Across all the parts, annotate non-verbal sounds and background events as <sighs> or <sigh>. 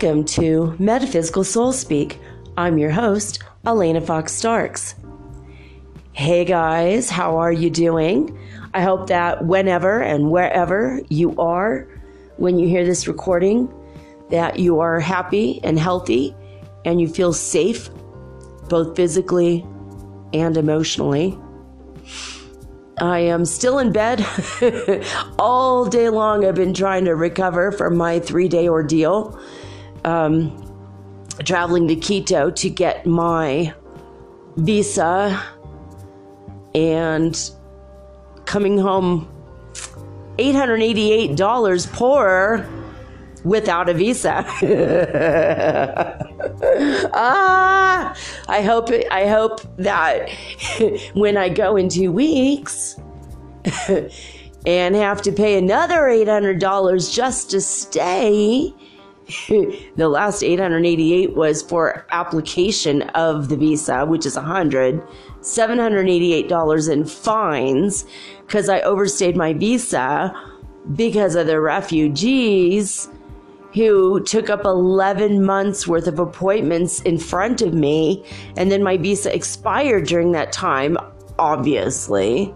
Welcome to Metaphysical Soul Speak. I'm your host, Elena Fox Starks. Hey guys, how are you doing? I hope that whenever and wherever you are when you hear this recording, that you are happy and healthy and you feel safe both physically and emotionally. I am still in bed <laughs> all day long. I've been trying to recover from my three day ordeal um, traveling to Quito to get my visa and coming home $888 poorer without a visa. <laughs> ah, I hope I hope that <laughs> when I go in 2 weeks <laughs> and have to pay another $800 just to stay <laughs> the last 888 was for application of the visa, which is 100 $788 in fines because I overstayed my visa because of the refugees who took up 11 months worth of appointments in front of me and then my visa expired during that time obviously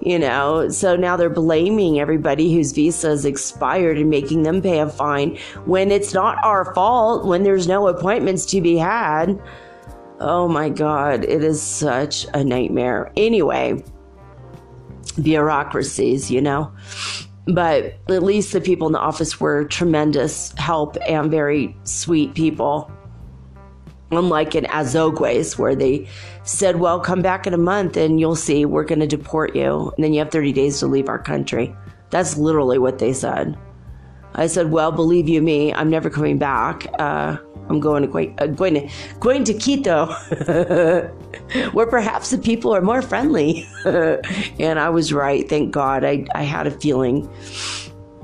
you know? So now they're blaming everybody whose visa is expired and making them pay a fine when it's not our fault when there's no appointments to be had. Oh my god it is such a nightmare. Anyway bureaucracies you know? But at least the people in the office were tremendous help and very sweet people unlike in Azogues, where they said, Well, come back in a month and you'll see we're going to deport you. And then you have 30 days to leave our country. That's literally what they said. I said, Well, believe you me, I'm never coming back. Uh, I'm going to, uh, going to going to Quito, <laughs> where perhaps the people are more friendly. <laughs> and I was right. Thank God. I, I had a feeling.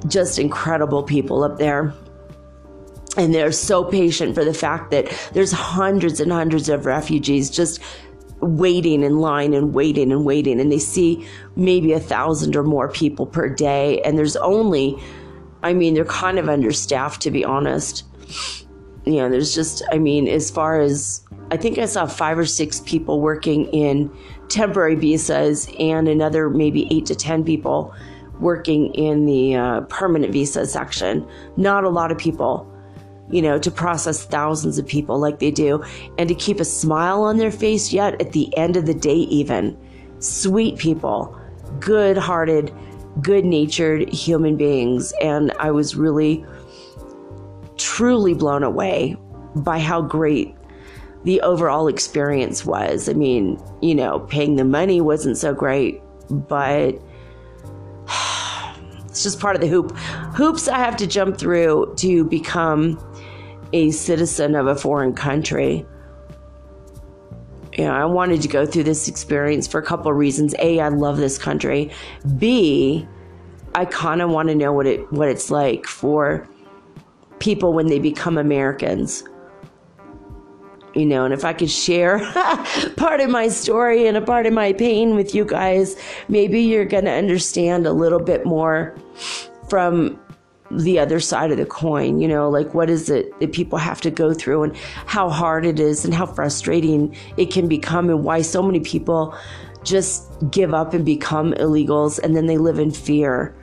Just incredible people up there and they're so patient for the fact that there's hundreds and hundreds of refugees just waiting in line and waiting and waiting. And they see maybe a thousand or more people per day. And there's only i mean they're kind of understaffed to be honest. You know there's just i mean as far as i think i saw five or six people working in temporary visas and another maybe eight to ten people working in the uh, permanent visa section. Not a lot of people you know, to process thousands of people like they do and to keep a smile on their face yet at the end of the day, even. Sweet people, good hearted, good natured human beings. And I was really, truly blown away by how great the overall experience was. I mean, you know, paying the money wasn't so great, but <sighs> it's just part of the hoop. Hoops I have to jump through to become a citizen of a foreign country. You know, I wanted to go through this experience for a couple of reasons. A, I love this country. B, I kind of want to know what it what it's like for people when they become Americans. You know, and if I could share <laughs> part of my story and a part of my pain with you guys, maybe you're going to understand a little bit more from the other side of the coin, you know, like what is it that people have to go through and how hard it is and how frustrating it can become and why so many people just give up and become illegals and then they live in fear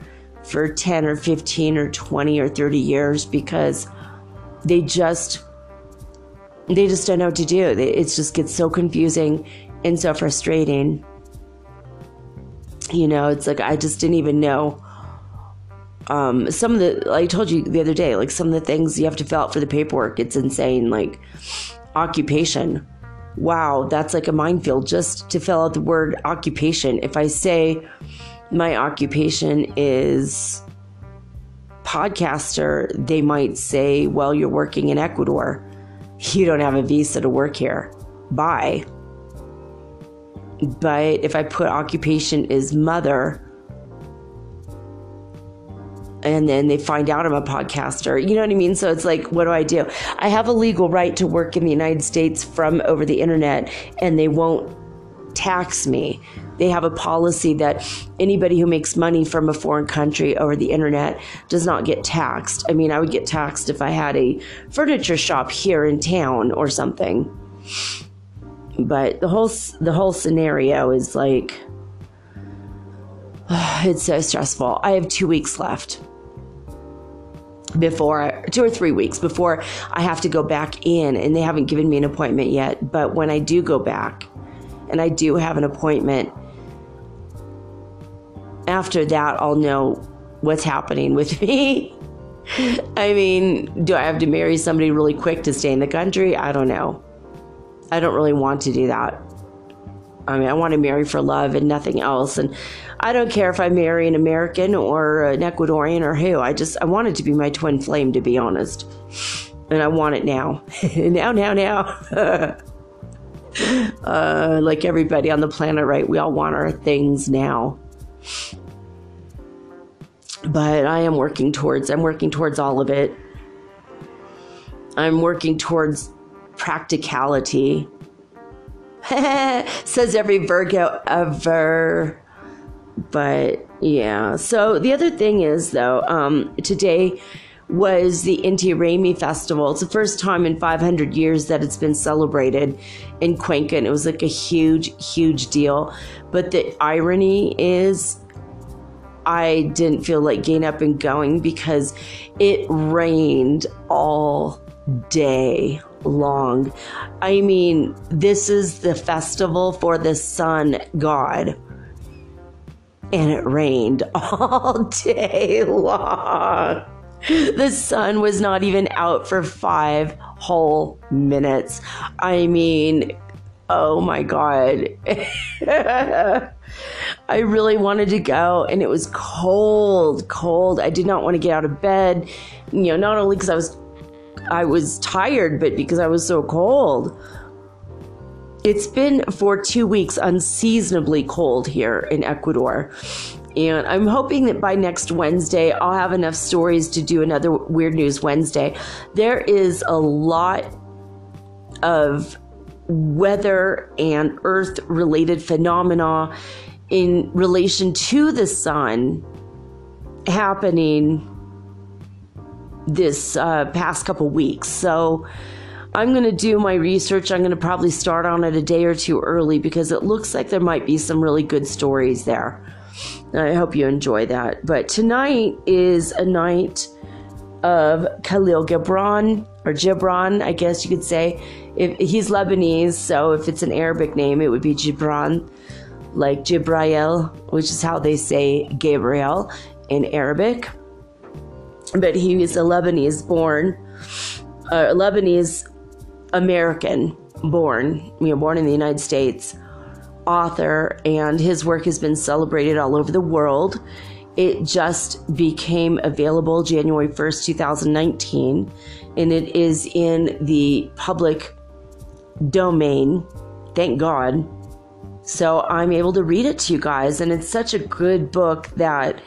for 10 or 15 or 20 or 30 years because they just they just don't know what to do. It just gets so confusing and so frustrating. You know, it's like I just didn't even know Um, some of the, I told you the other day, like some of the things you have to fill out for the paperwork, it's insane. Like occupation. Wow, that's like a minefield just to fill out the word occupation. If I say my occupation is podcaster, they might say, well, you're working in Ecuador. You don't have a visa to work here. Bye. But if I put occupation is mother, and then they find out I'm a podcaster. You know what I mean? So it's like, what do I do? I have a legal right to work in the United States from over the internet, and they won't tax me. They have a policy that anybody who makes money from a foreign country over the internet does not get taxed. I mean, I would get taxed if I had a furniture shop here in town or something. But the whole the whole scenario is like <sighs> it's so stressful. I have 2 weeks left before two or three weeks before I have to go back in, and they haven't given me an appointment yet. But when I do go back, and I do have an appointment, after that, I'll know what's happening with <laughs> me. I mean, do I have to marry somebody really quick to stay in the country? I don't know. I don't really want to do that. I mean, I want to marry for love and nothing else. And I don't care if I marry an American or an Ecuadorian or who. I just, I want it to be my twin flame, to be honest. And I want it now. <laughs> now, now, now. <laughs> uh, like everybody on the planet, right? We all want our things now. But I am working towards, I'm working towards all of it. I'm working towards practicality. <laughs> Says every Virgo ever. But yeah. So the other thing is, though, um, today was the Inti Raymi Festival. It's the first time in 500 years that it's been celebrated in Cuenca. And it was like a huge, huge deal. But the irony is, I didn't feel like getting up and going because it rained all day long. I mean, this is the festival for the sun god. And it rained <laughs> all day long. The sun was not even out for five whole minutes. I mean, oh my God. <laughs> I really wanted to go, and it was cold, cold. I did not want to get out of bed, you know, not only because I was I was tired, but because I was so cold. It's been for two weeks unseasonably cold here in Ecuador. And I'm hoping that by next Wednesday, I'll have enough stories to do another Weird News Wednesday. There is a lot of weather and earth related phenomena in relation to the sun happening this uh, past couple weeks. So I'm going to do my research. I'm going to probably start on it a day or two early because it looks like there might be some really good stories there. I hope you enjoy that. But tonight is a night of Khalil Gibran, or Gibran, I guess you could say. If he's Lebanese, so if it's an Arabic name, it would be Gibran, like Jibrail, which is how they say Gabriel in Arabic but he is a Lebanese born, uh, Lebanese American born, you know, born in the United States, author, and his work has been celebrated all over the world. It just became available January 1st, 2019, and it is in the public domain. Thank God. So I'm able to read it to you guys, and it's such a good book that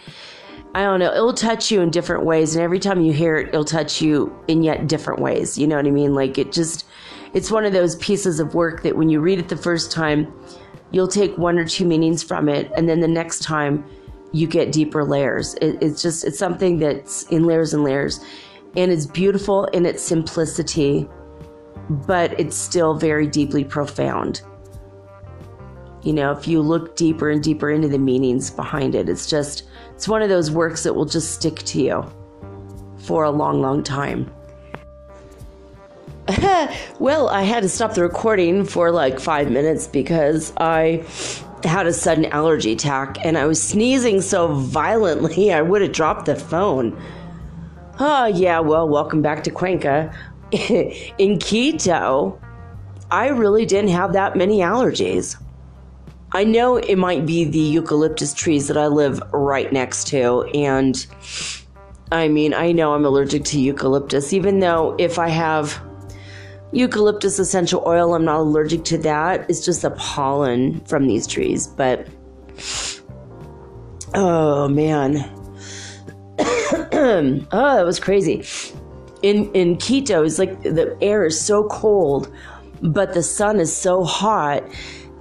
I don't know, it'll touch you in different ways. And every time you hear it, it'll touch you in yet different ways. You know what I mean? Like it just, it's one of those pieces of work that when you read it the first time, you'll take one or two meanings from it. And then the next time, you get deeper layers. It, it's just, it's something that's in layers and layers. And it's beautiful in its simplicity, but it's still very deeply profound. You know, if you look deeper and deeper into the meanings behind it, it's just, it's one of those works that will just stick to you for a long, long time. <laughs> well, I had to stop the recording for like five minutes because I had a sudden allergy attack and I was sneezing so violently <laughs> I would have dropped the phone. Oh, yeah, well, welcome back to Cuenca. <laughs> In Quito, I really didn't have that many allergies. I know it might be the eucalyptus trees that I live right next to, and I mean, I know I'm allergic to eucalyptus, even though if I have eucalyptus essential oil, I'm not allergic to that. It's just the pollen from these trees. But oh man, <coughs> oh, that was crazy. In in Quito, it's like the air is so cold, but the sun is so hot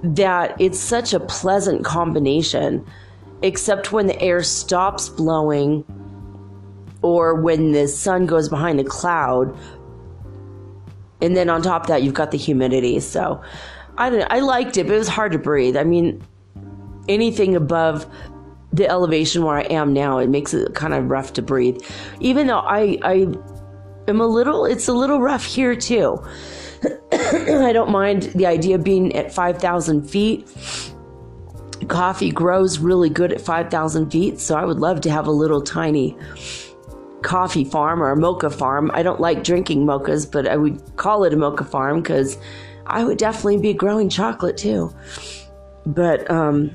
that it's such a pleasant combination. Except when the air stops blowing or when the sun goes behind a cloud. And then on top of that, you've got the humidity. So I don't know. I liked it, but it was hard to breathe. I mean, anything above the elevation where I am now, it makes it kind of rough to breathe. Even though I, I am a little, it's a little rough here too. I don't mind the idea of being at 5,000 feet. Coffee grows really good at 5,000 feet, so I would love to have a little tiny coffee farm or a mocha farm. I don't like drinking mochas, but I would call it a mocha farm because I would definitely be growing chocolate too. But um,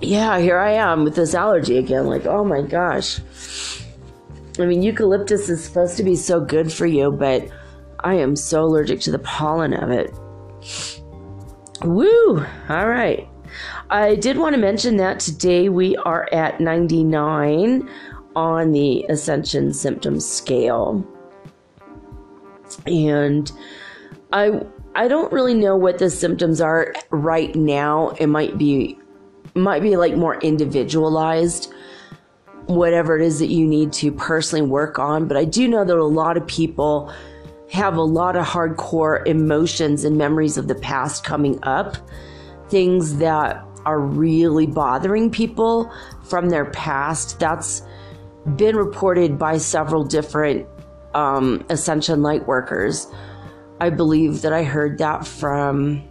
yeah, here I am with this allergy again. Like, oh my gosh. I mean, eucalyptus is supposed to be so good for you, but I am so allergic to the pollen of it. Woo! All right. I did want to mention that today we are at 99 on the Ascension Symptom Scale. And I I don't really know what the symptoms are right now. It might be might be like more individualized whatever it is that you need to personally work on, but I do know that a lot of people have a lot of hardcore emotions and memories of the past coming up, things that are really bothering people from their past. That's been reported by several different um, Ascension light workers. I believe that I heard that from,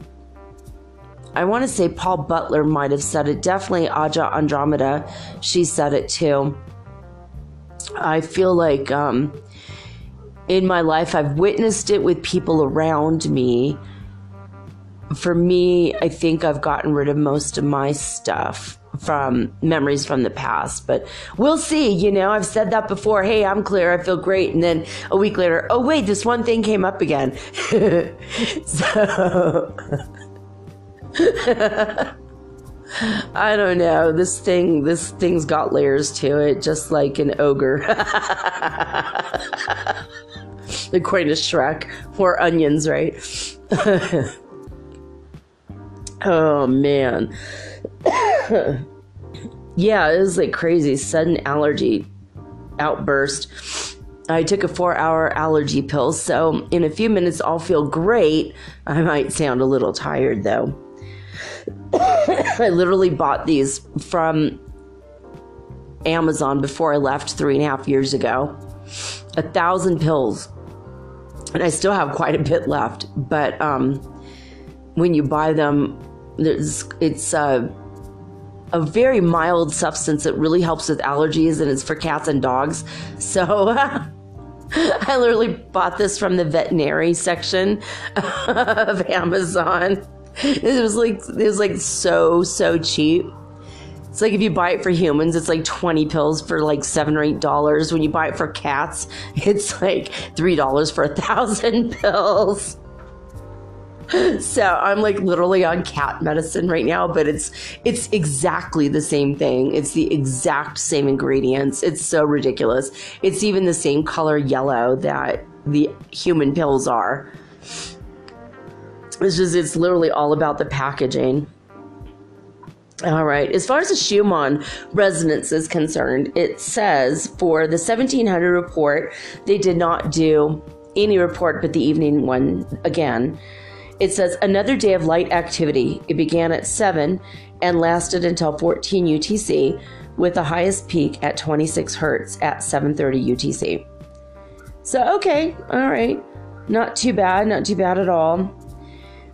I want to say Paul Butler might have said it. Definitely Aja Andromeda, she said it too. I feel like um, in my life, I've witnessed it with people around me. For me, I think I've gotten rid of most of my stuff from memories from the past, but we'll see. You know, I've said that before. Hey, I'm clear. I feel great. And then a week later, oh, wait, this one thing came up again. <laughs> so. <laughs> I don't know. This thing, this thing's got layers to it, just like an ogre. <laughs> According to Shrek, more onions, right? <laughs> oh man. <coughs> yeah, it was like crazy sudden allergy outburst. I took a four hour allergy pill, so in a few minutes I'll feel great. I might sound a little tired though. <coughs> I literally bought these from Amazon before I left three and a half years ago. A thousand pills. And I still have quite a bit left. But um, when you buy them, it's a, a very mild substance that really helps with allergies, and it's for cats and dogs. So. <laughs> I literally bought this from the veterinary section <laughs> of Amazon. it was like it was like so so cheap. It's like if you buy it for humans, it's like 20 pills for like seven or eight dollars. When you buy it for cats, <laughs> it's like three dollars for a thousand <laughs> pills. So I'm like literally on cat medicine right now, but it's it's exactly the same thing. It's the exact same ingredients. It's so ridiculous. It's even the same color yellow that the human pills are. It's just, it's literally all about the packaging. All right. As far as the Schumann resonance is concerned, it says for the 1700 report, they did not do any report but the evening one again. It says another day of light activity. It began at 7 and lasted until 14 UTC with the highest peak at 26 hertz at 7:30 UTC. So okay, all right. Not too bad, not too bad at all.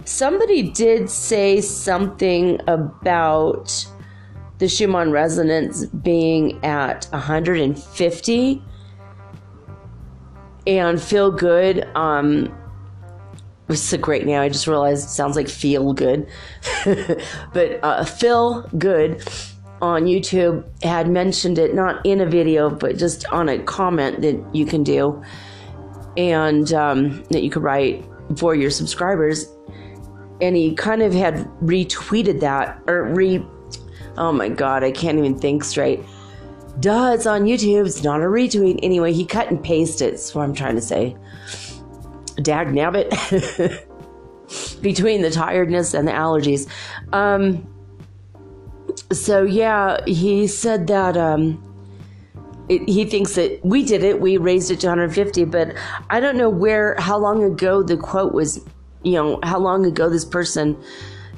Somebody did say something about the Schumann resonance being at 150 and feel good. Um, it's a great name. I just realized it sounds like feel good, <laughs> but uh, Phil Good on YouTube had mentioned it not in a video, but just on a comment that you can do and um, that you could write for your subscribers. And he kind of had retweeted that or re. Oh my god, I can't even think straight. Duh, it's on YouTube. It's not a retweet. Anyway, he cut and pasted. That's what I'm trying to say. Dag nabbit. <laughs> Between the tiredness and the allergies. Um, so yeah, he said that um, he thinks that we did it. We raised it to 150, but I don't know where, how long ago the quote was. You know, how long ago this person,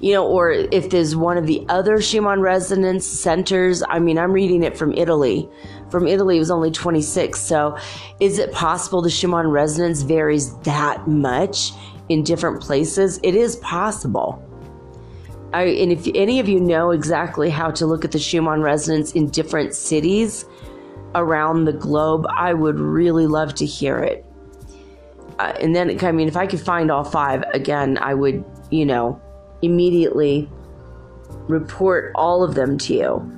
you know, or if there's one of the other Schumann resonance centers. I mean, I'm reading it from Italy. From Italy, it was only 26. So, is it possible the Schumann resonance varies that much in different places? It is possible. I, and if any of you know exactly how to look at the Schumann resonance in different cities around the globe, I would really love to hear it. Uh, and then, I mean, if I could find all five again, I would, you know, immediately report all of them to you.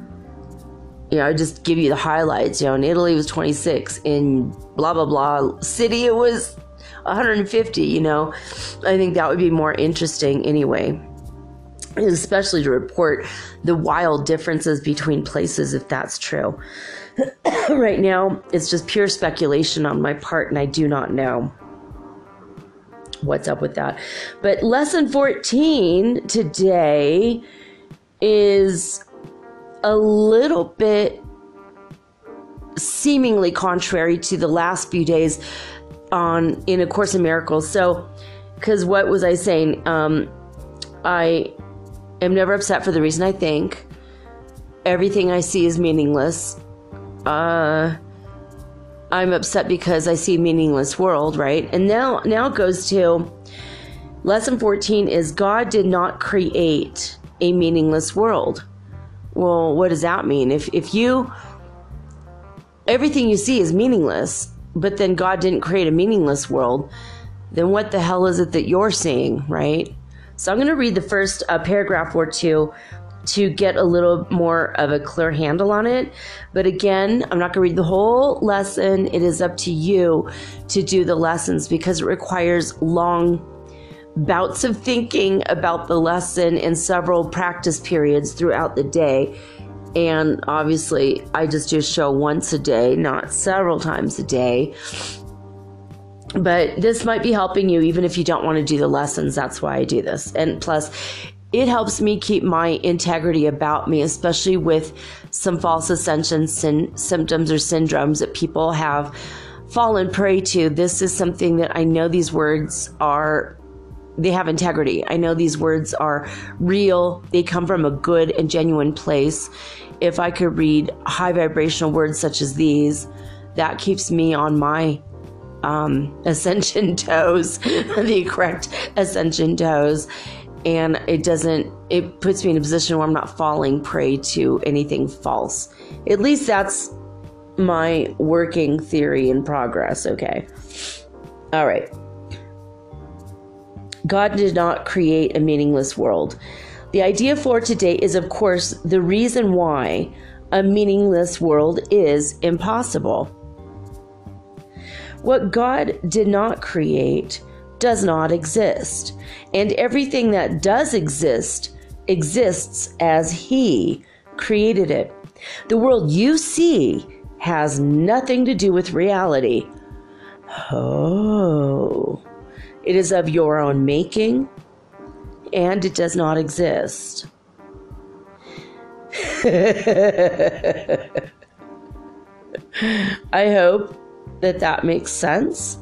You know, I just give you the highlights. You know, in Italy it was 26. In blah blah blah city it was 150. You know, I think that would be more interesting anyway especially to report the wild differences between places if that's true. <coughs> right now, it's just pure speculation on my part, and I do not know what's up with that. But lesson 14 today is a little bit seemingly contrary to the last few days on in a course in miracles so because what was i saying um i am never upset for the reason I think. Everything I see is meaningless. Uh, I'm upset because I see a meaningless world, right? And now, now it goes to lesson 14 is God did not create a meaningless world. Well, what does that mean? If if you everything you see is meaningless, but then God didn't create a meaningless world, then what the hell is it that you're seeing, right? So I'm going to read the first uh, paragraph or two to get a little more of a clear handle on it. But again, I'm not going to read the whole lesson. It is up to you to do the lessons because it requires long bouts of thinking about the lesson in several practice periods throughout the day. And obviously, I just do a show once a day, not several times a day but this might be helping you even if you don't want to do the lessons. That's why I do this. And plus, it helps me keep my integrity about me, especially with some false ascension symptoms or syndromes that people have fallen prey to. This is something that I know these words are they have integrity. I know these words are real. They come from a good and genuine place. If I could read high vibrational words such as these, that keeps me on my um, <laughs> ascension toes, <laughs> the correct ascension toes. And it doesn't, it puts me in a position where I'm not falling prey to anything false. At least that's my working theory in progress, okay? All right. God did not create a meaningless world. The idea for today is, of course, the reason why a meaningless world is impossible. What God did not create does not exist, and everything that does exist exists as He created it. The world you see has nothing to do with reality. Oh, it is of your own making, and it does not exist. <laughs> I hope that that makes sense.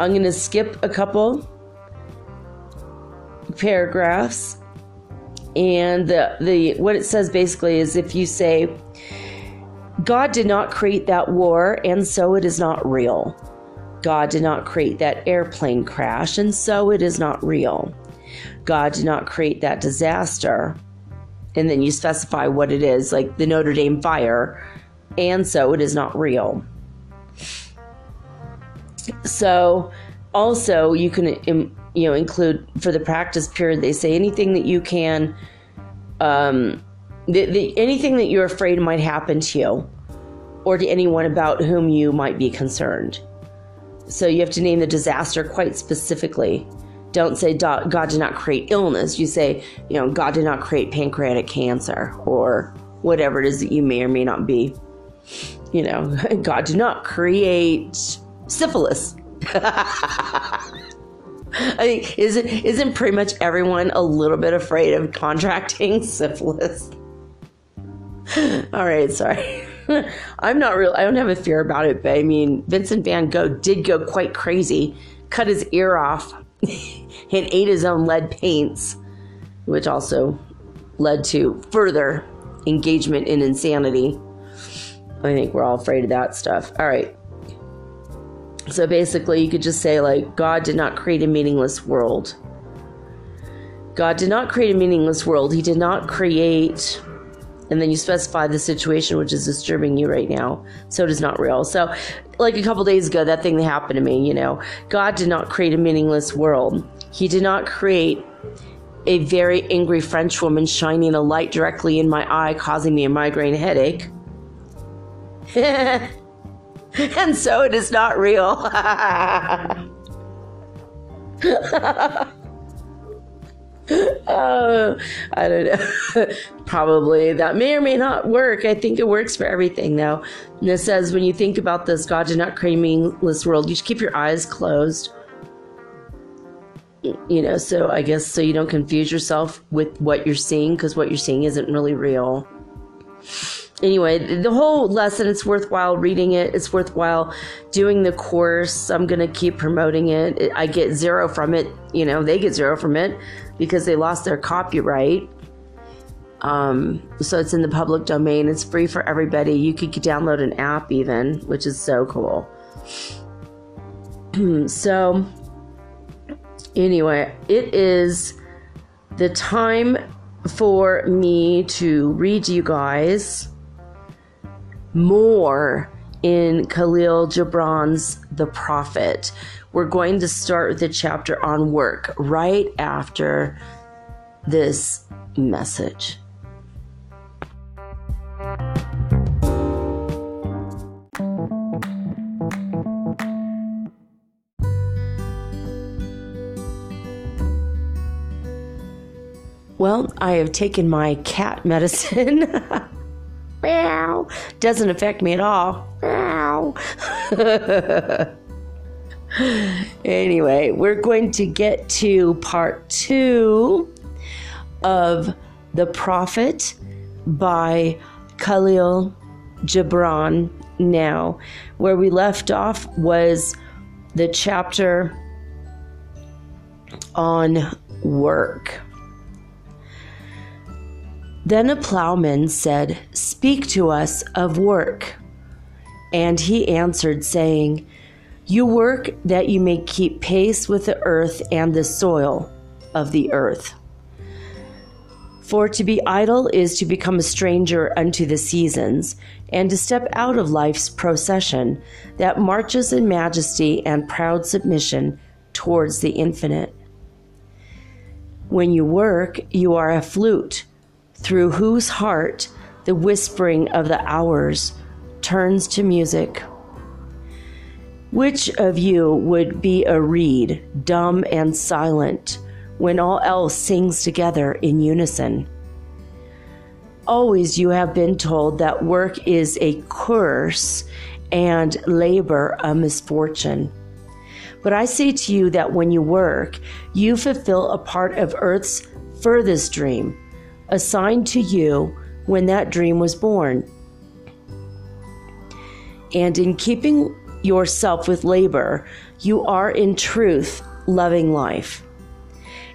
I'm going to skip a couple paragraphs and the the what it says basically is if you say God did not create that war and so it is not real. God did not create that airplane crash, and so it is not real. God did not create that disaster. And then you specify what it is, like the Notre Dame fire, and so it is not real. So, also, you can you know include for the practice period. They say anything that you can, um, the, the, anything that you're afraid might happen to you, or to anyone about whom you might be concerned. So you have to name the disaster quite specifically. Don't say God did not create illness. You say, you know, God did not create pancreatic cancer or whatever it is that you may or may not be. You know, <laughs> God did not create syphilis. I think isn't isn't pretty much everyone a little bit afraid of contracting <laughs> syphilis? All right, sorry. <laughs> I'm not real. I don't have a fear about it, but I mean, Vincent Van Gogh did go quite crazy, cut his ear off, <laughs> and ate his own lead paints, which also led to further engagement in insanity. I think we're all afraid of that stuff. All right. So basically, you could just say, like, God did not create a meaningless world. God did not create a meaningless world. He did not create and then you specify the situation which is disturbing you right now so it is not real so like a couple days ago that thing that happened to me you know god did not create a meaningless world he did not create a very angry french woman shining a light directly in my eye causing me a migraine headache <laughs> <laughs> and so it is not real uh, <laughs> I don't know. <laughs> Probably that may or may not work. I think it works for everything, though. And it says when you think about this, God did not create meaningless world. You should keep your eyes closed. You know, so I guess so you don't confuse yourself with what you're seeing because what you're seeing isn't really real anyway, the whole lesson, it's worthwhile reading it. It's worthwhile doing the course. I'm going to keep promoting it. I get zero from it. You know, they get zero from it because they lost their copyright. Um, so it's in the public domain. It's free for everybody. You could download an app even, which is so cool. <clears throat> so, anyway, it is the time for me to read you guys more in Khalil Gibran's The Prophet. We're going to start with the chapter on work right after this message. Well, I have taken my cat medicine. <laughs> Meow. Doesn't affect me at all. Meow. <laughs> anyway, we're going to get to part two of The Prophet by Khalil Gibran now. Where we left off was the chapter on work. Then a plowman said, Speak to us of work. And he answered, saying, You work that you may keep pace with the earth and the soil of the earth. For to be idle is to become a stranger unto the seasons, and to step out of life's procession that marches in majesty and proud submission towards the infinite. When you work, you are a flute through whose heart the whispering of the hours turns to music. Which of you would be a reed, dumb and silent, when all else sings together in unison? Always you have been told that work is a curse and labor a misfortune. But I say to you that when you work, you fulfill a part of earth's furthest dream assigned to you when that dream was born. And in keeping yourself with labor, you are in truth loving life.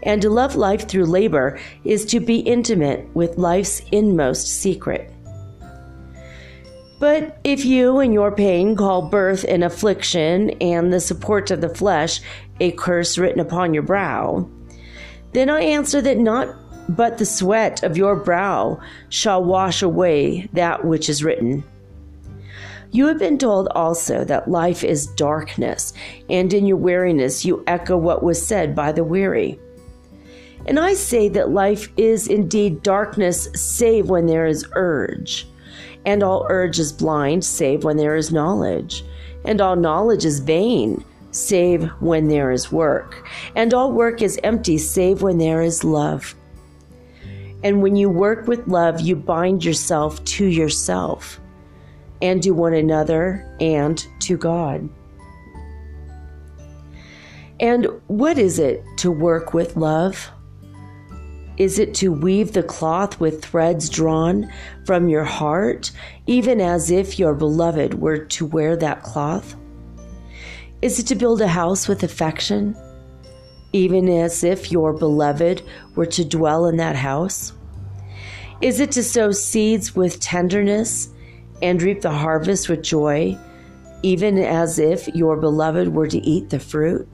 And to love life through labor is to be intimate with life's inmost secret. But if you and your pain call birth an affliction and the support of the flesh a curse written upon your brow, then I answer that not but the sweat of your brow shall wash away that which is written. You have been told also that life is darkness, and in your weariness you echo what was said by the weary. And I say that life is indeed darkness, save when there is urge. And all urge is blind, save when there is knowledge. And all knowledge is vain, save when there is work. And all work is empty, save when there is love. And when you work with love, you bind yourself to yourself and to one another and to God. And what is it to work with love? Is it to weave the cloth with threads drawn from your heart, even as if your beloved were to wear that cloth? Is it to build a house with affection, even as if your beloved were to dwell in that house? Is it to sow seeds with tenderness and reap the harvest with joy, even as if your beloved were to eat the fruit?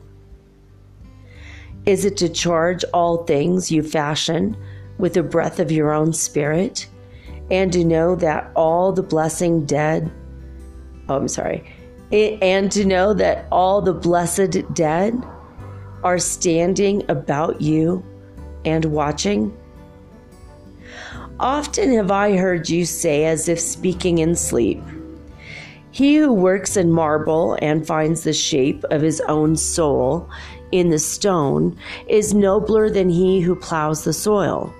Is it to charge all things you fashion with the breath of your own spirit, and to know that all the blessing dead, oh, I'm sorry, and to know that all the blessed dead are standing about you and watching? Often have I heard you say, as if speaking in sleep, He who works in marble and finds the shape of his own soul in the stone is nobler than he who plows the soil.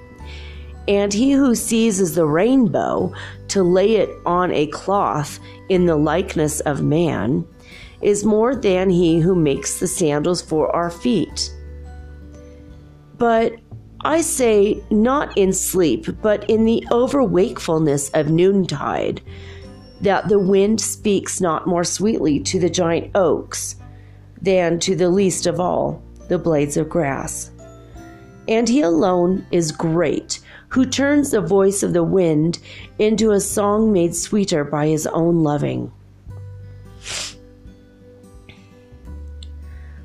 And he who seizes the rainbow to lay it on a cloth in the likeness of man is more than he who makes the sandals for our feet. But I say, not in sleep, but in the overwakefulness of noontide, that the wind speaks not more sweetly to the giant oaks than to the least of all, the blades of grass. And he alone is great, who turns the voice of the wind into a song made sweeter by his own loving.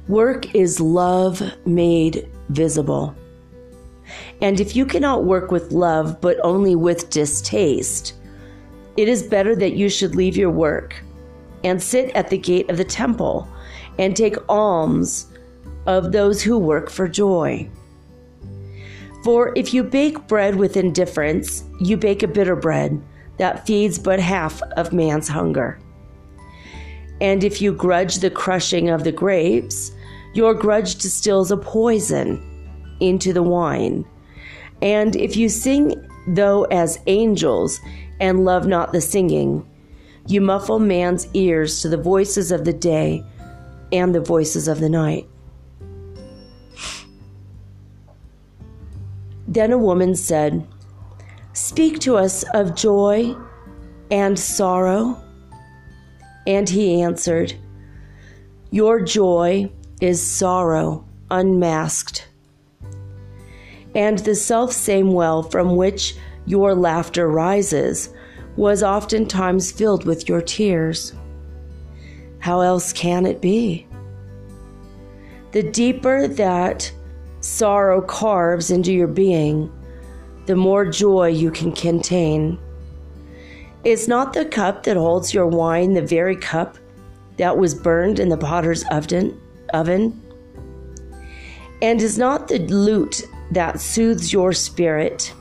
Work is love made visible. And if you cannot work with love, but only with distaste, it is better that you should leave your work and sit at the gate of the temple and take alms of those who work for joy. For if you bake bread with indifference, you bake a bitter bread that feeds but half of man's hunger. And if you grudge the crushing of the grapes, your grudge distills a poison into the wine. And if you sing, though as angels, and love not the singing, you muffle man's ears to the voices of the day and the voices of the night. Then a woman said, Speak to us of joy and sorrow. And he answered, Your joy is sorrow unmasked. And the self same well from which your laughter rises was oftentimes filled with your tears. How else can it be? The deeper that sorrow carves into your being, the more joy you can contain. Is not the cup that holds your wine the very cup that was burned in the potter's oven? Oven? And is not the lute that soothes your spirit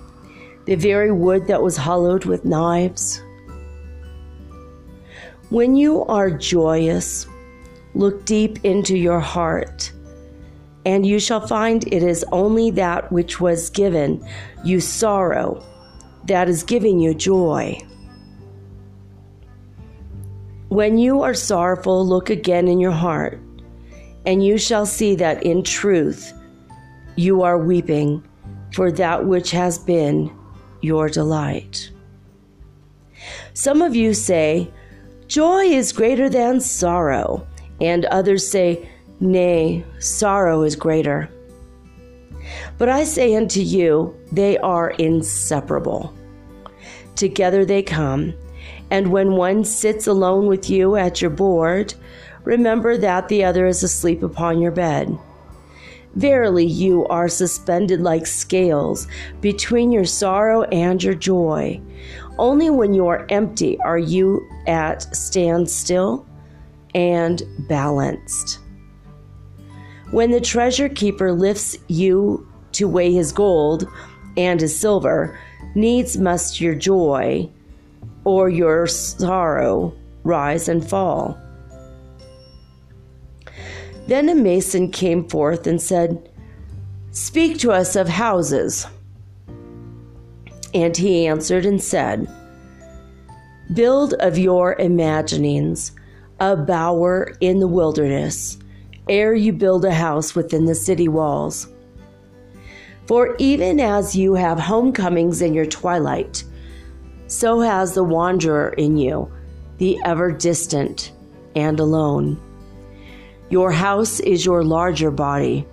the very wood that was hollowed with knives? When you are joyous, look deep into your heart, and you shall find it is only that which was given you sorrow that is giving you joy. When you are sorrowful, look again in your heart, and you shall see that in truth you are weeping for that which has been your delight. Some of you say, Joy is greater than sorrow. And others say, Nay, sorrow is greater. But I say unto you, they are inseparable. Together they come, And when one sits alone with you at your board, remember that the other is asleep upon your bed. Verily, you are suspended like scales between your sorrow and your joy. Only when you are empty are you at standstill and balanced. When the treasure keeper lifts you to weigh his gold and his silver, needs must your joy or your sorrow rise and fall. Then a mason came forth and said, Speak to us of houses. And he answered and said, Build of your imaginings a bower in the wilderness, ere you build a house within the city walls. For even as you have homecomings in your twilight, so has the wanderer in you, the ever distant and alone. Your house is your larger body.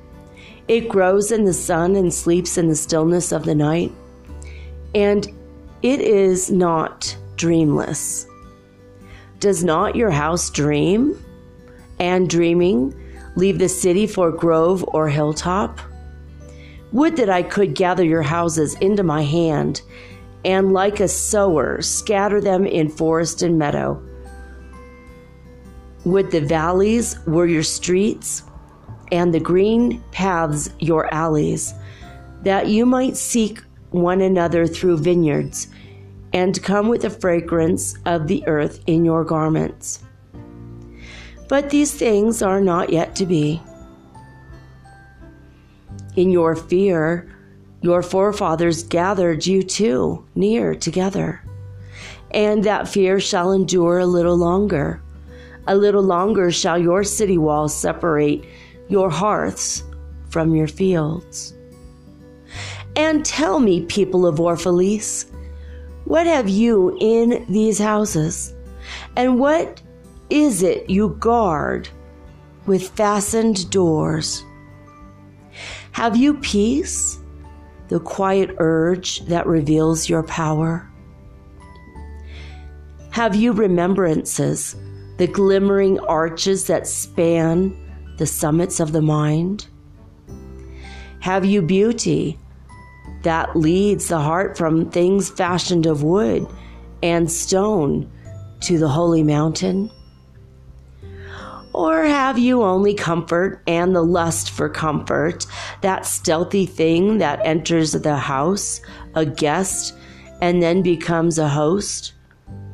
It grows in the sun and sleeps in the stillness of the night. And it is not dreamless. Does not your house dream? And dreaming, leave the city for grove or hilltop? Would that I could gather your houses into my hand, and like a sower, scatter them in forest and meadow. Would the valleys were your streets, and the green paths your alleys, that you might seek one another through vineyards, and come with the fragrance of the earth in your garments. But these things are not yet to be. In your fear, your forefathers gathered you too near together, and that fear shall endure a little longer. A little longer shall your city walls separate your hearths from your fields. And tell me, people of Orphalese, what have you in these houses? And what is it you guard with fastened doors? Have you peace, the quiet urge that reveals your power? Have you remembrances? The glimmering arches that span the summits of the mind? Have you beauty that leads the heart from things fashioned of wood and stone to the holy mountain? Or have you only comfort and the lust for comfort, that stealthy thing that enters the house, a guest, and then becomes a host,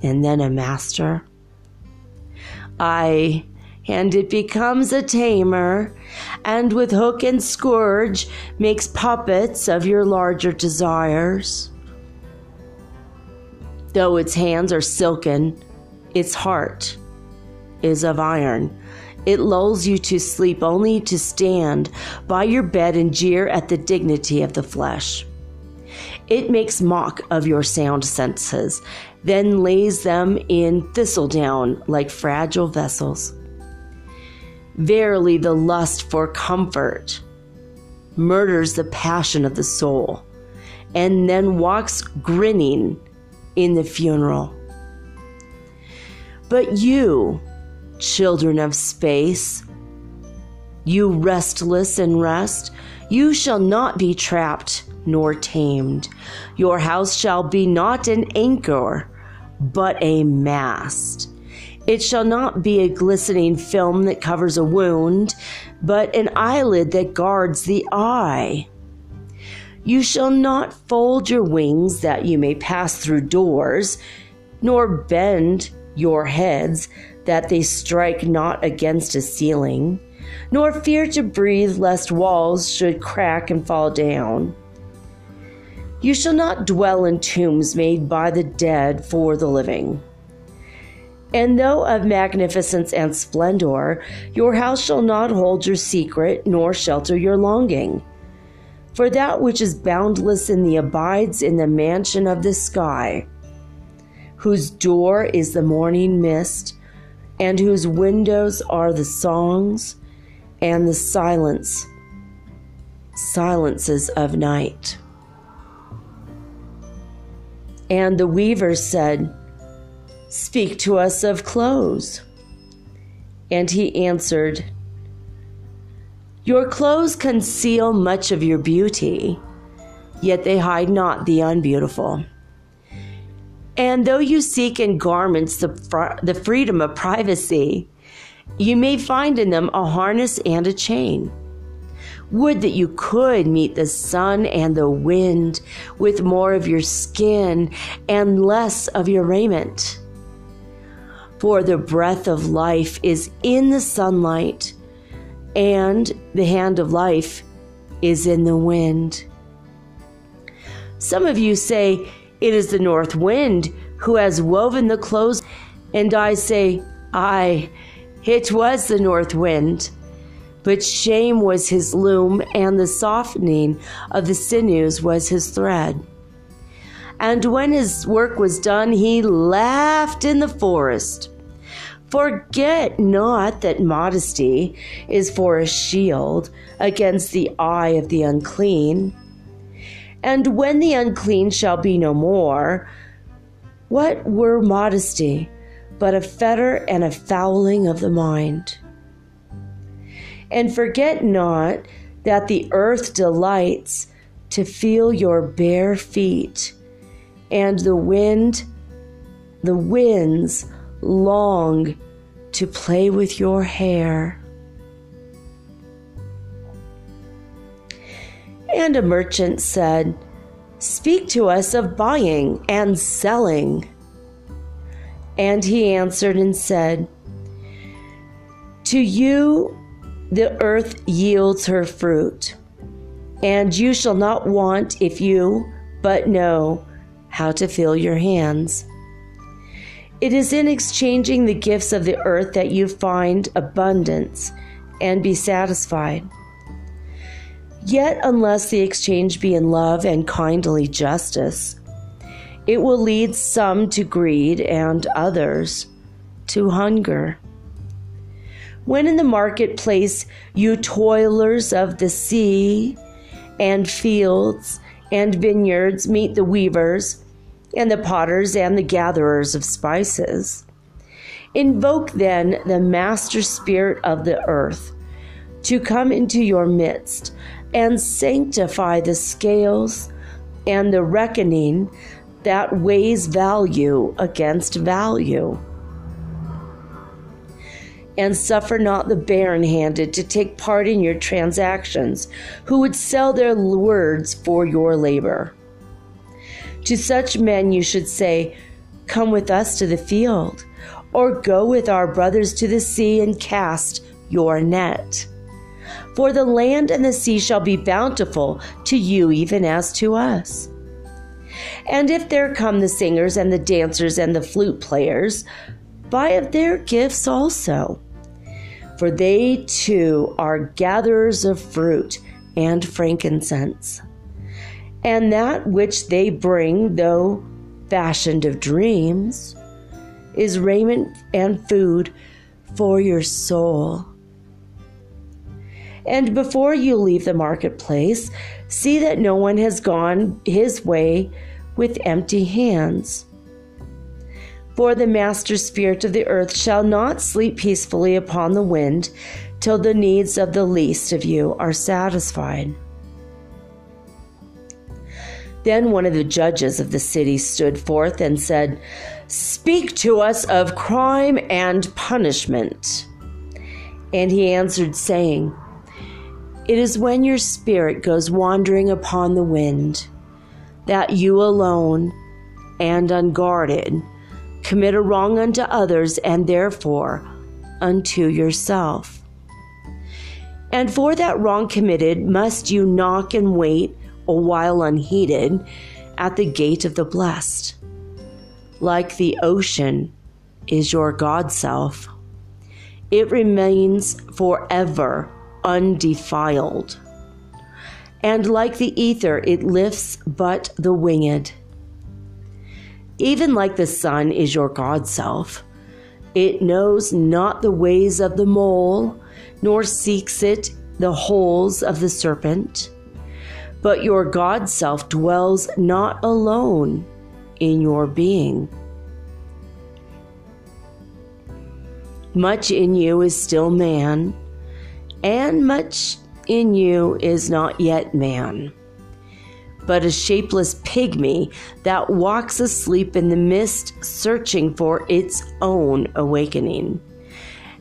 and then a master? Ay, and it becomes a tamer, and with hook and scourge makes puppets of your larger desires. Though its hands are silken, its heart is of iron. It lulls you to sleep only to stand by your bed and jeer at the dignity of the flesh. It makes mock of your sound senses then lays them in thistledown like fragile vessels. Verily, the lust for comfort murders the passion of the soul, and then walks grinning in the funeral. But you, children of space, you restless in rest, you shall not be trapped nor tamed. Your house shall be not an anchor, but a mast. It shall not be a glistening film that covers a wound, but an eyelid that guards the eye. You shall not fold your wings that you may pass through doors, nor bend your heads that they strike not against a ceiling, nor fear to breathe lest walls should crack and fall down. You shall not dwell in tombs made by the dead for the living. And though of magnificence and splendor, your house shall not hold your secret, nor shelter your longing. For that which is boundless in the abides in the mansion of the sky, whose door is the morning mist, and whose windows are the songs and the silence, silences of night. And the weaver said, Speak to us of clothes. And he answered, Your clothes conceal much of your beauty, yet they hide not the unbeautiful. And though you seek in garments the, fr- the freedom of privacy, you may find in them a harness and a chain. Would that you could meet the sun and the wind with more of your skin and less of your raiment. For the breath of life is in the sunlight, and the hand of life is in the wind. Some of you say, It is the north wind who has woven the clothes. And I say, Aye, it was the north wind. But shame was his loom, and the softening of the sinews was his thread. And when his work was done, he laughed in the forest. Forget not that modesty is for a shield against the eye of the unclean. And when the unclean shall be no more, what were modesty but a fetter and a fouling of the mind? And forget not that the earth delights to feel your bare feet, and the wind, the winds long to play with your hair. And a merchant said, Speak to us of buying and selling. And he answered and said, To you the earth yields her fruit, and you shall not want if you but know how to fill your hands. It is in exchanging the gifts of the earth that you find abundance and be satisfied. Yet, unless the exchange be in love and kindly justice, it will lead some to greed and others to hunger. When in the marketplace you toilers of the sea and fields and vineyards meet the weavers and the potters and the gatherers of spices, invoke then the master spirit of the earth to come into your midst and sanctify the scales and the reckoning that weighs value against value and suffer not the barren handed to take part in your transactions, who would sell their words for your labor. To such men you should say, Come with us to the field, or go with our brothers to the sea and cast your net. For the land and the sea shall be bountiful to you, even as to us. And if there come the singers and the dancers and the flute players, buy of their gifts also for they too are gatherers of fruit and frankincense. And that which they bring, though fashioned of dreams, is raiment and food for your soul. And before you leave the marketplace, see that no one has gone his way with empty hands. For the master spirit of the earth shall not sleep peacefully upon the wind till the needs of the least of you are satisfied. Then one of the judges of the city stood forth and said, Speak to us of crime and punishment. And he answered, saying, It is when your spirit goes wandering upon the wind, that you alone and unguarded commit a wrong unto others, and therefore unto yourself. And for that wrong committed, must you knock and wait a while unheeded at the gate of the blessed. Like the ocean is your God self, it remains forever undefiled. And like the ether, it lifts but the winged. Even like the sun is your God self. It knows not the ways of the mole, nor seeks it the holes of the serpent. But your God self dwells not alone in your being. Much in you is still man, and much in you is not yet man, but a shapeless pygmy that walks asleep in the mist, searching for its own awakening.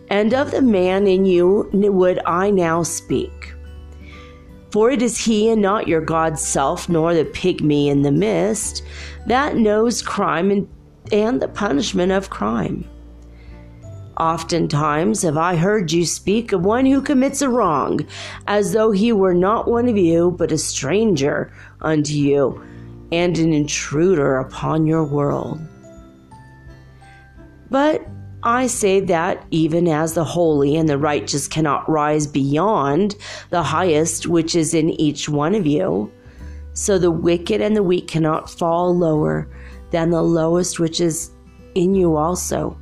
And of the man in you would I now speak. For it is he and not your God's self, nor the pygmy in the mist, that knows crime and, and the punishment of crime. Oftentimes have I heard you speak of one who commits a wrong, as though he were not one of you, but a stranger unto you, and an intruder upon your world. But I say that even as the holy and the righteous cannot rise beyond the highest which is in each one of you, so the wicked and the weak cannot fall lower than the lowest which is in you also.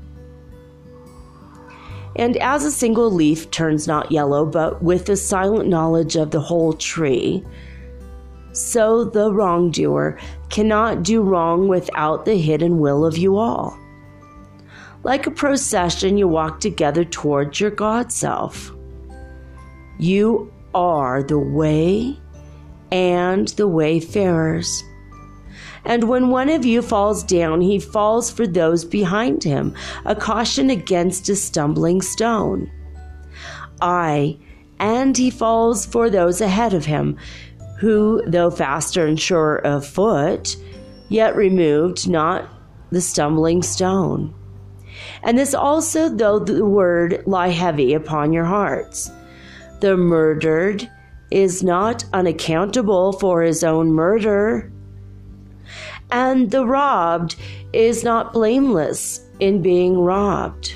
And as a single leaf turns not yellow, but with the silent knowledge of the whole tree, so the wrongdoer cannot do wrong without the hidden will of you all. Like a procession, you walk together towards your God self. You are the way and the wayfarers. And when one of you falls down, he falls for those behind him, a caution against a stumbling stone. Ay, and he falls for those ahead of him, who, though faster and surer of foot, yet removed not the stumbling stone. And this also, though the word lie heavy upon your hearts. The murdered is not unaccountable for his own murder and the robbed is not blameless in being robbed.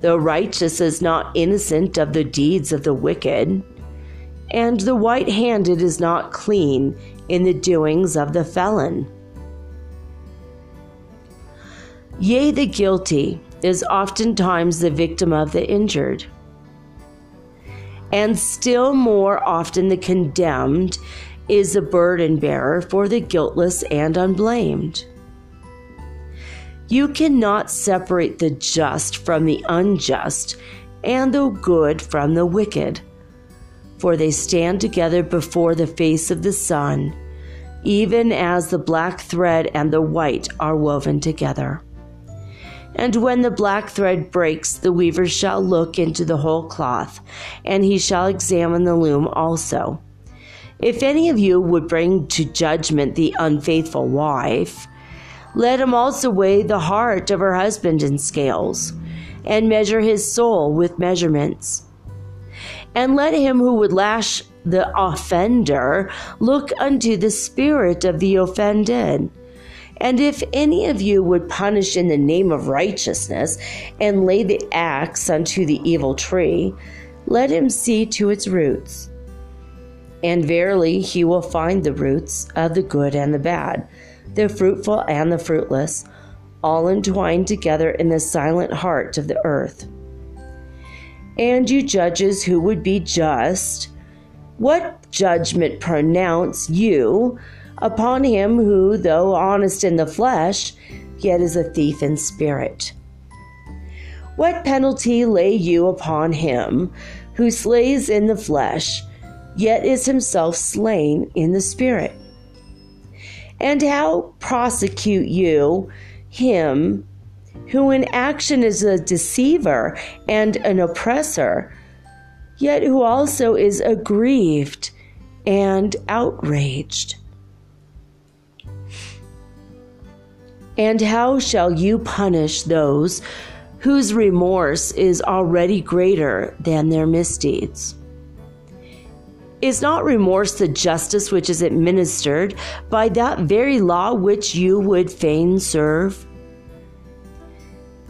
The righteous is not innocent of the deeds of the wicked, and the white handed is not clean in the doings of the felon. Yea, the guilty is oftentimes the victim of the injured, and still more often the condemned is a burden bearer for the guiltless and unblamed. You cannot separate the just from the unjust and the good from the wicked, for they stand together before the face of the sun, even as the black thread and the white are woven together. And when the black thread breaks, the weaver shall look into the whole cloth, and he shall examine the loom also. If any of you would bring to judgment the unfaithful wife, let him also weigh the heart of her husband in scales, and measure his soul with measurements. And let him who would lash the offender look unto the spirit of the offended. And if any of you would punish in the name of righteousness and lay the axe unto the evil tree, let him see to its roots and verily he will find the roots of the good and the bad, the fruitful and the fruitless, all entwined together in the silent heart of the earth. And you judges who would be just, what judgment pronounce you upon him who, though honest in the flesh, yet is a thief in spirit? What penalty lay you upon him who slays in the flesh? Yet is himself slain in the spirit. And how prosecute you him who in action is a deceiver and an oppressor, yet who also is aggrieved and outraged? And how shall you punish those whose remorse is already greater than their misdeeds? Is not remorse the justice which is administered by that very law which you would fain serve?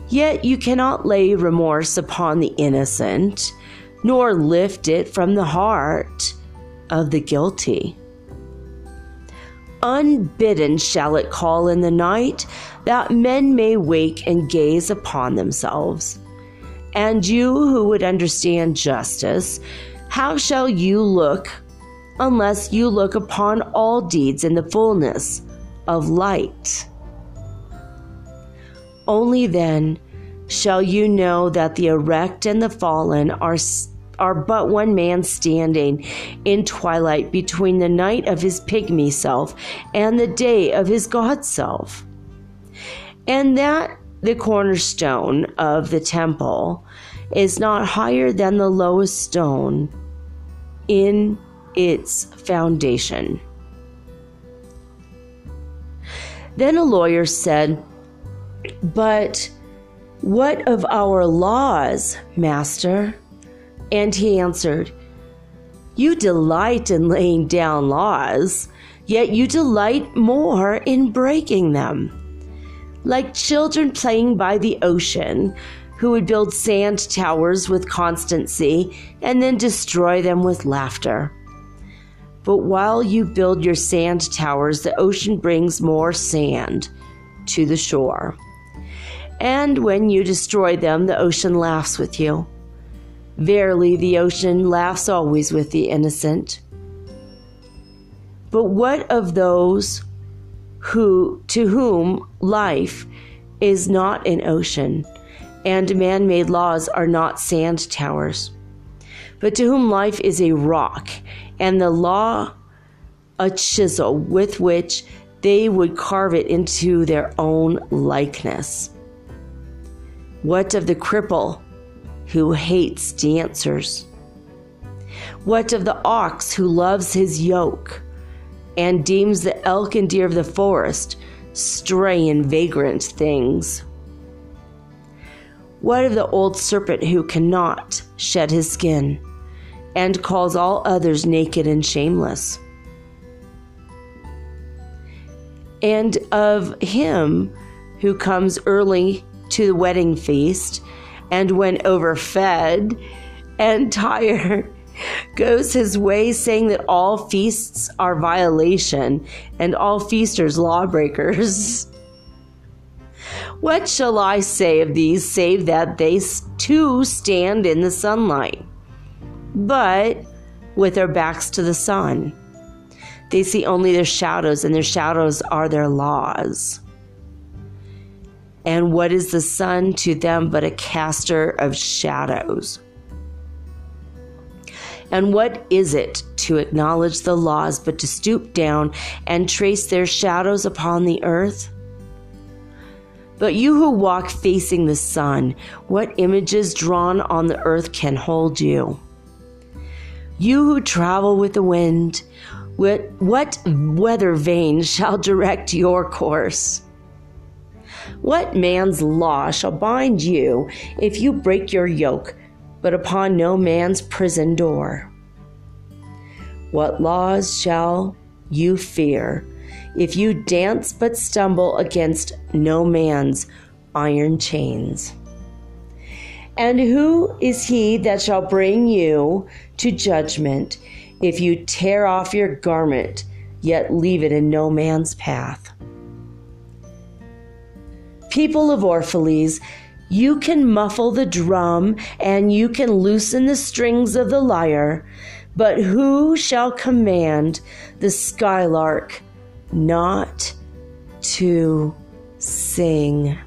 Yet you cannot lay remorse upon the innocent, nor lift it from the heart of the guilty. Unbidden shall it call in the night, that men may wake and gaze upon themselves. And you who would understand justice, how shall you look unless you look upon all deeds in the fullness of light? Only then shall you know that the erect and the fallen are are but one man standing in twilight between the night of his pygmy self and the day of his god self. And that the cornerstone of the temple is not higher than the lowest stone in its foundation. Then a lawyer said, But what of our laws, Master? And he answered, You delight in laying down laws, yet you delight more in breaking them. Like children playing by the ocean, who would build sand towers with constancy and then destroy them with laughter. But while you build your sand towers, the ocean brings more sand to the shore. And when you destroy them, the ocean laughs with you. Verily, the ocean laughs always with the innocent. But what of those who to whom life is not an ocean, and man-made laws are not sand towers, but to whom life is a rock, and the law a chisel with which they would carve it into their own likeness? What of the cripple who hates dancers? What of the ox who loves his yoke and deems the elk and deer of the forest stray and vagrant things? What of the old serpent who cannot shed his skin and calls all others naked and shameless? And of him who comes early to the wedding feast and when overfed and <laughs> tired goes his way saying that all feasts are violation and all feasters lawbreakers. <laughs> What shall I say of these save that they too stand in the sunlight, but with their backs to the sun? They see only their shadows, and their shadows are their laws. And what is the sun to them but a caster of shadows? And what is it to acknowledge the laws but to stoop down and trace their shadows upon the earth? But you who walk facing the sun, what images drawn on the earth can hold you? You who travel with the wind, what, what weather vane shall direct your course? What man's law shall bind you if you break your yoke, but upon no man's prison door? What laws shall you fear if you dance but stumble against no man's iron chains? And who is he that shall bring you to judgment if you tear off your garment, yet leave it in no man's path? people of Orphalese, you can muffle the drum and you can loosen the strings of the lyre, but who shall command the skylark not to sing?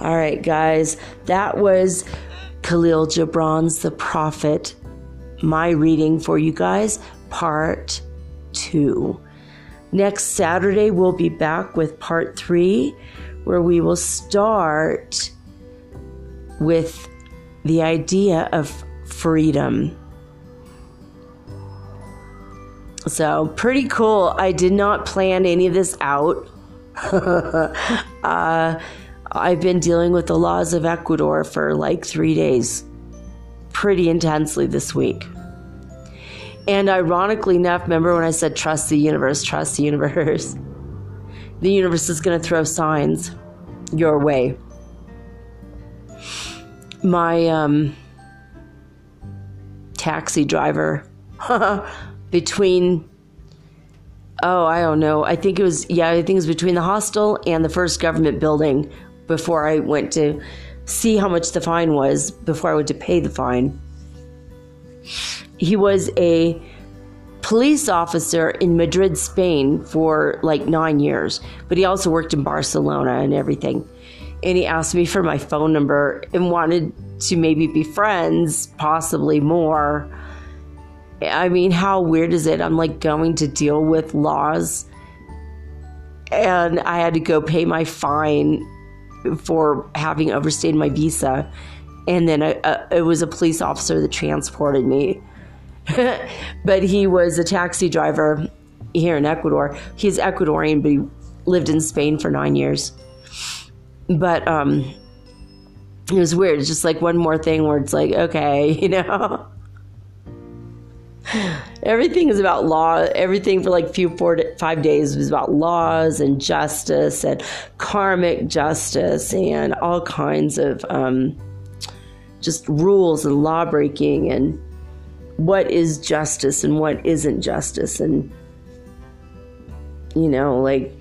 All right, guys, that was Kahlil Gibran's The Prophet. My reading for you guys, part two. Next Saturday, we'll be back with part three, where we will start with the idea of freedom. So, pretty cool. I did not plan any of this out. <laughs> uh, I've been dealing with the laws of Ecuador for like three days, pretty intensely this week. And ironically enough, remember when I said trust the universe, trust the universe? <laughs> The universe is going to throw signs your way. My um, taxi driver, <laughs> between, oh, I don't know, I think it was, yeah, I think it was between the hostel and the first government building before I went to see how much the fine was, before I went to pay the fine he was a police officer in Madrid, Spain for like nine years, but he also worked in Barcelona and everything. And he asked me for my phone number and wanted to maybe be friends, possibly more. I mean, how weird is it? I'm like going to deal with laws and I had to go pay my fine for having overstayed my visa. And then a, a, it was a police officer that transported me. <laughs> but he was a taxi driver here in Ecuador. He's Ecuadorian, but he lived in Spain for nine years. But um, it was weird. It's just like one more thing where it's like, okay, <laughs> you know everything is about law. Everything for like few four to five days was about laws and justice and karmic justice and all kinds of um, just rules and law breaking and what is justice and what isn't justice and you know like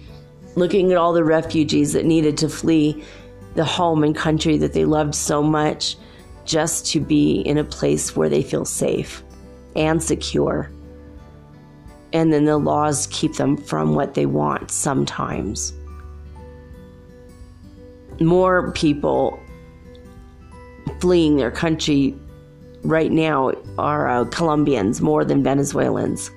looking at all the refugees that needed to flee the home and country that they loved so much just to be in a place where they feel safe and secure. And then the laws keep them from what they want sometimes. More people fleeing their country right now are uh, Colombians more than Venezuelans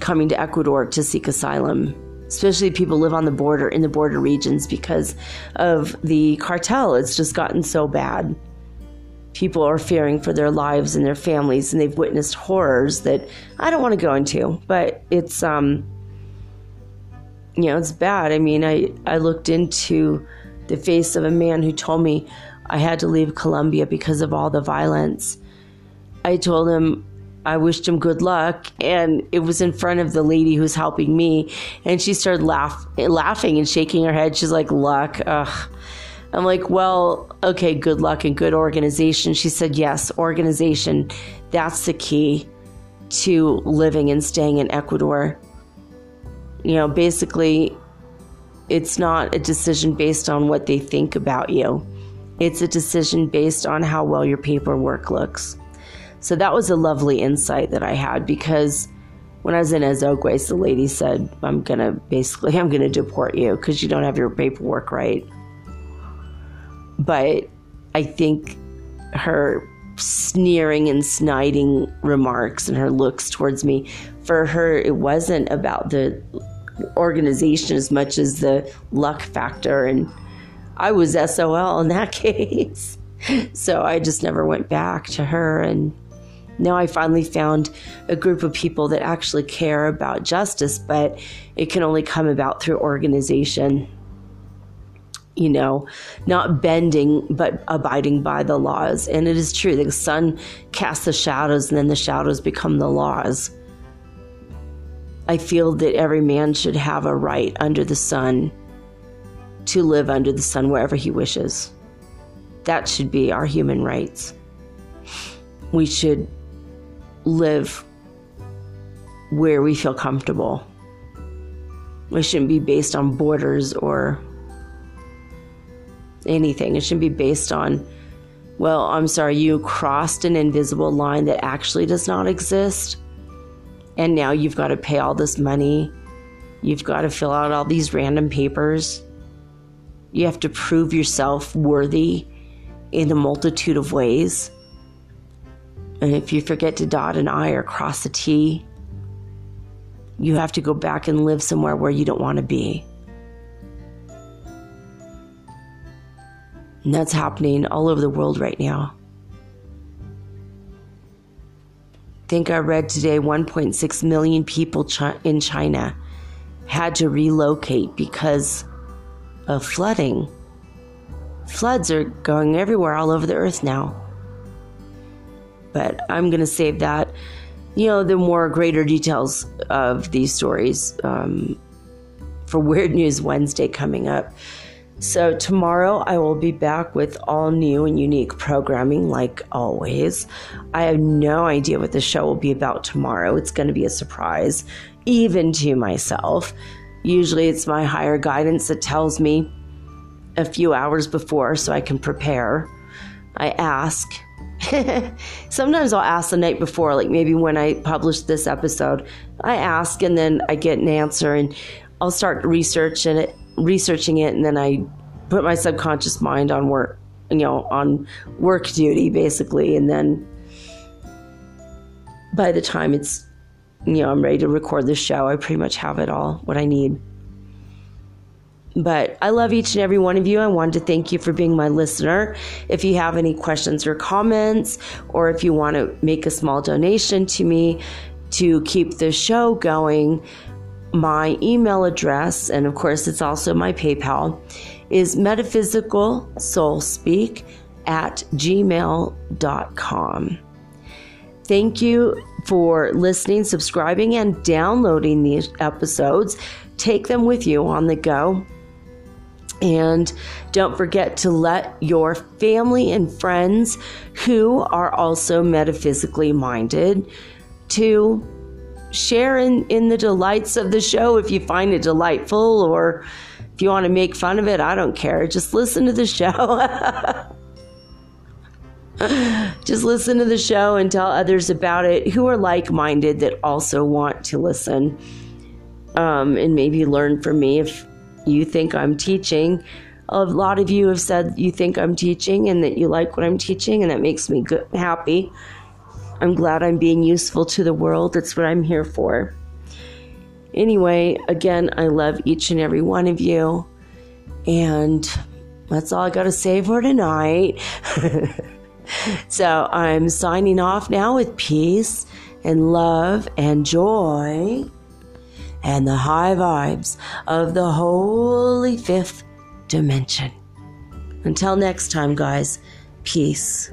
coming to Ecuador to seek asylum. Especially people live on the border in the border regions because of the cartel. It's just gotten so bad people are fearing for their lives and their families and they've witnessed horrors that I don't want to go into, but it's um you know, it's bad. I mean, I I looked into the face of a man who told me I had to leave Colombia because of all the violence. I told him I wished him good luck, and it was in front of the lady who's helping me, and she started laugh, laughing and shaking her head. She's like, "Luck, ugh." I'm like, well, okay, good luck and good organization. She said, yes, organization. That's the key to living and staying in Ecuador. You know, basically, it's not a decision based on what they think about you, it's a decision based on how well your paperwork looks. So that was a lovely insight that I had because when I was in Azogues, the lady said, I'm going to basically, <laughs> I'm going to deport you because you don't have your paperwork right. But I think her sneering and sniding remarks and her looks towards me, for her, it wasn't about the organization as much as the luck factor. And I was SOL in that <laughs> case. so I just never went back to her. And now I finally found a group of people that actually care about justice, but it can only come about through organization you know, not bending but abiding by the laws. And it is true, the sun casts the shadows and then the shadows become the laws. I feel that every man should have a right under the sun to live under the sun wherever he wishes. That should be our human rights. We should live where we feel comfortable. We shouldn't be based on borders or anything. It shouldn't be based on, well, I'm sorry, you crossed an invisible line that actually does not exist. And now you've got to pay all this money. You've got to fill out all these random papers. You have to prove yourself worthy in a multitude of ways. And if you forget to dot an I or cross a T, you have to go back and live somewhere where you don't want to be. And that's happening all over the world right now. I think I read today 1.6 million people in China had to relocate because of flooding. Floods are going everywhere all over the earth now. But I'm going to save that, you know, the more greater details of these stories um, for Weird News Wednesday coming up. So, tomorrow I will be back with all new and unique programming, like always. I have no idea what the show will be about tomorrow. It's going to be a surprise, even to myself. Usually, it's my higher guidance that tells me a few hours before so I can prepare. I ask, <laughs> sometimes I'll ask the night before, like maybe when I publish this episode, I ask and then I get an answer and I'll start researching it, researching it, and then I put my subconscious mind on work, you know, on work duty basically, and then by the time it's, you know, I'm ready to record the show, I pretty much have it all what I need. But I love each and every one of you. I wanted to thank you for being my listener. If you have any questions or comments, or if you want to make a small donation to me to keep the show going, my email address, and of course, it's also my PayPal, is metaphysicalsoulspeak at gmail.com. Thank you for listening, subscribing, and downloading these episodes. Take them with you on the go. And don't forget to let your family and friends who are also metaphysically minded to share in, in the delights of the show if you find it delightful or if you want to make fun of it, I don't care. Just listen to the show. <laughs> Just listen to the show and tell others about it who are like minded that also want to listen um, and maybe learn from me if you think I'm teaching. A lot of you have said you think I'm teaching and that you like what I'm teaching, and that makes me good, happy. I'm glad I'm being useful to the world. That's what I'm here for. Anyway, again, I love each and every one of you. And that's all I got to say for tonight. <laughs> so I'm signing off now with peace and love and joy and the high vibes of the holy fifth dimension. Until next time, guys, peace.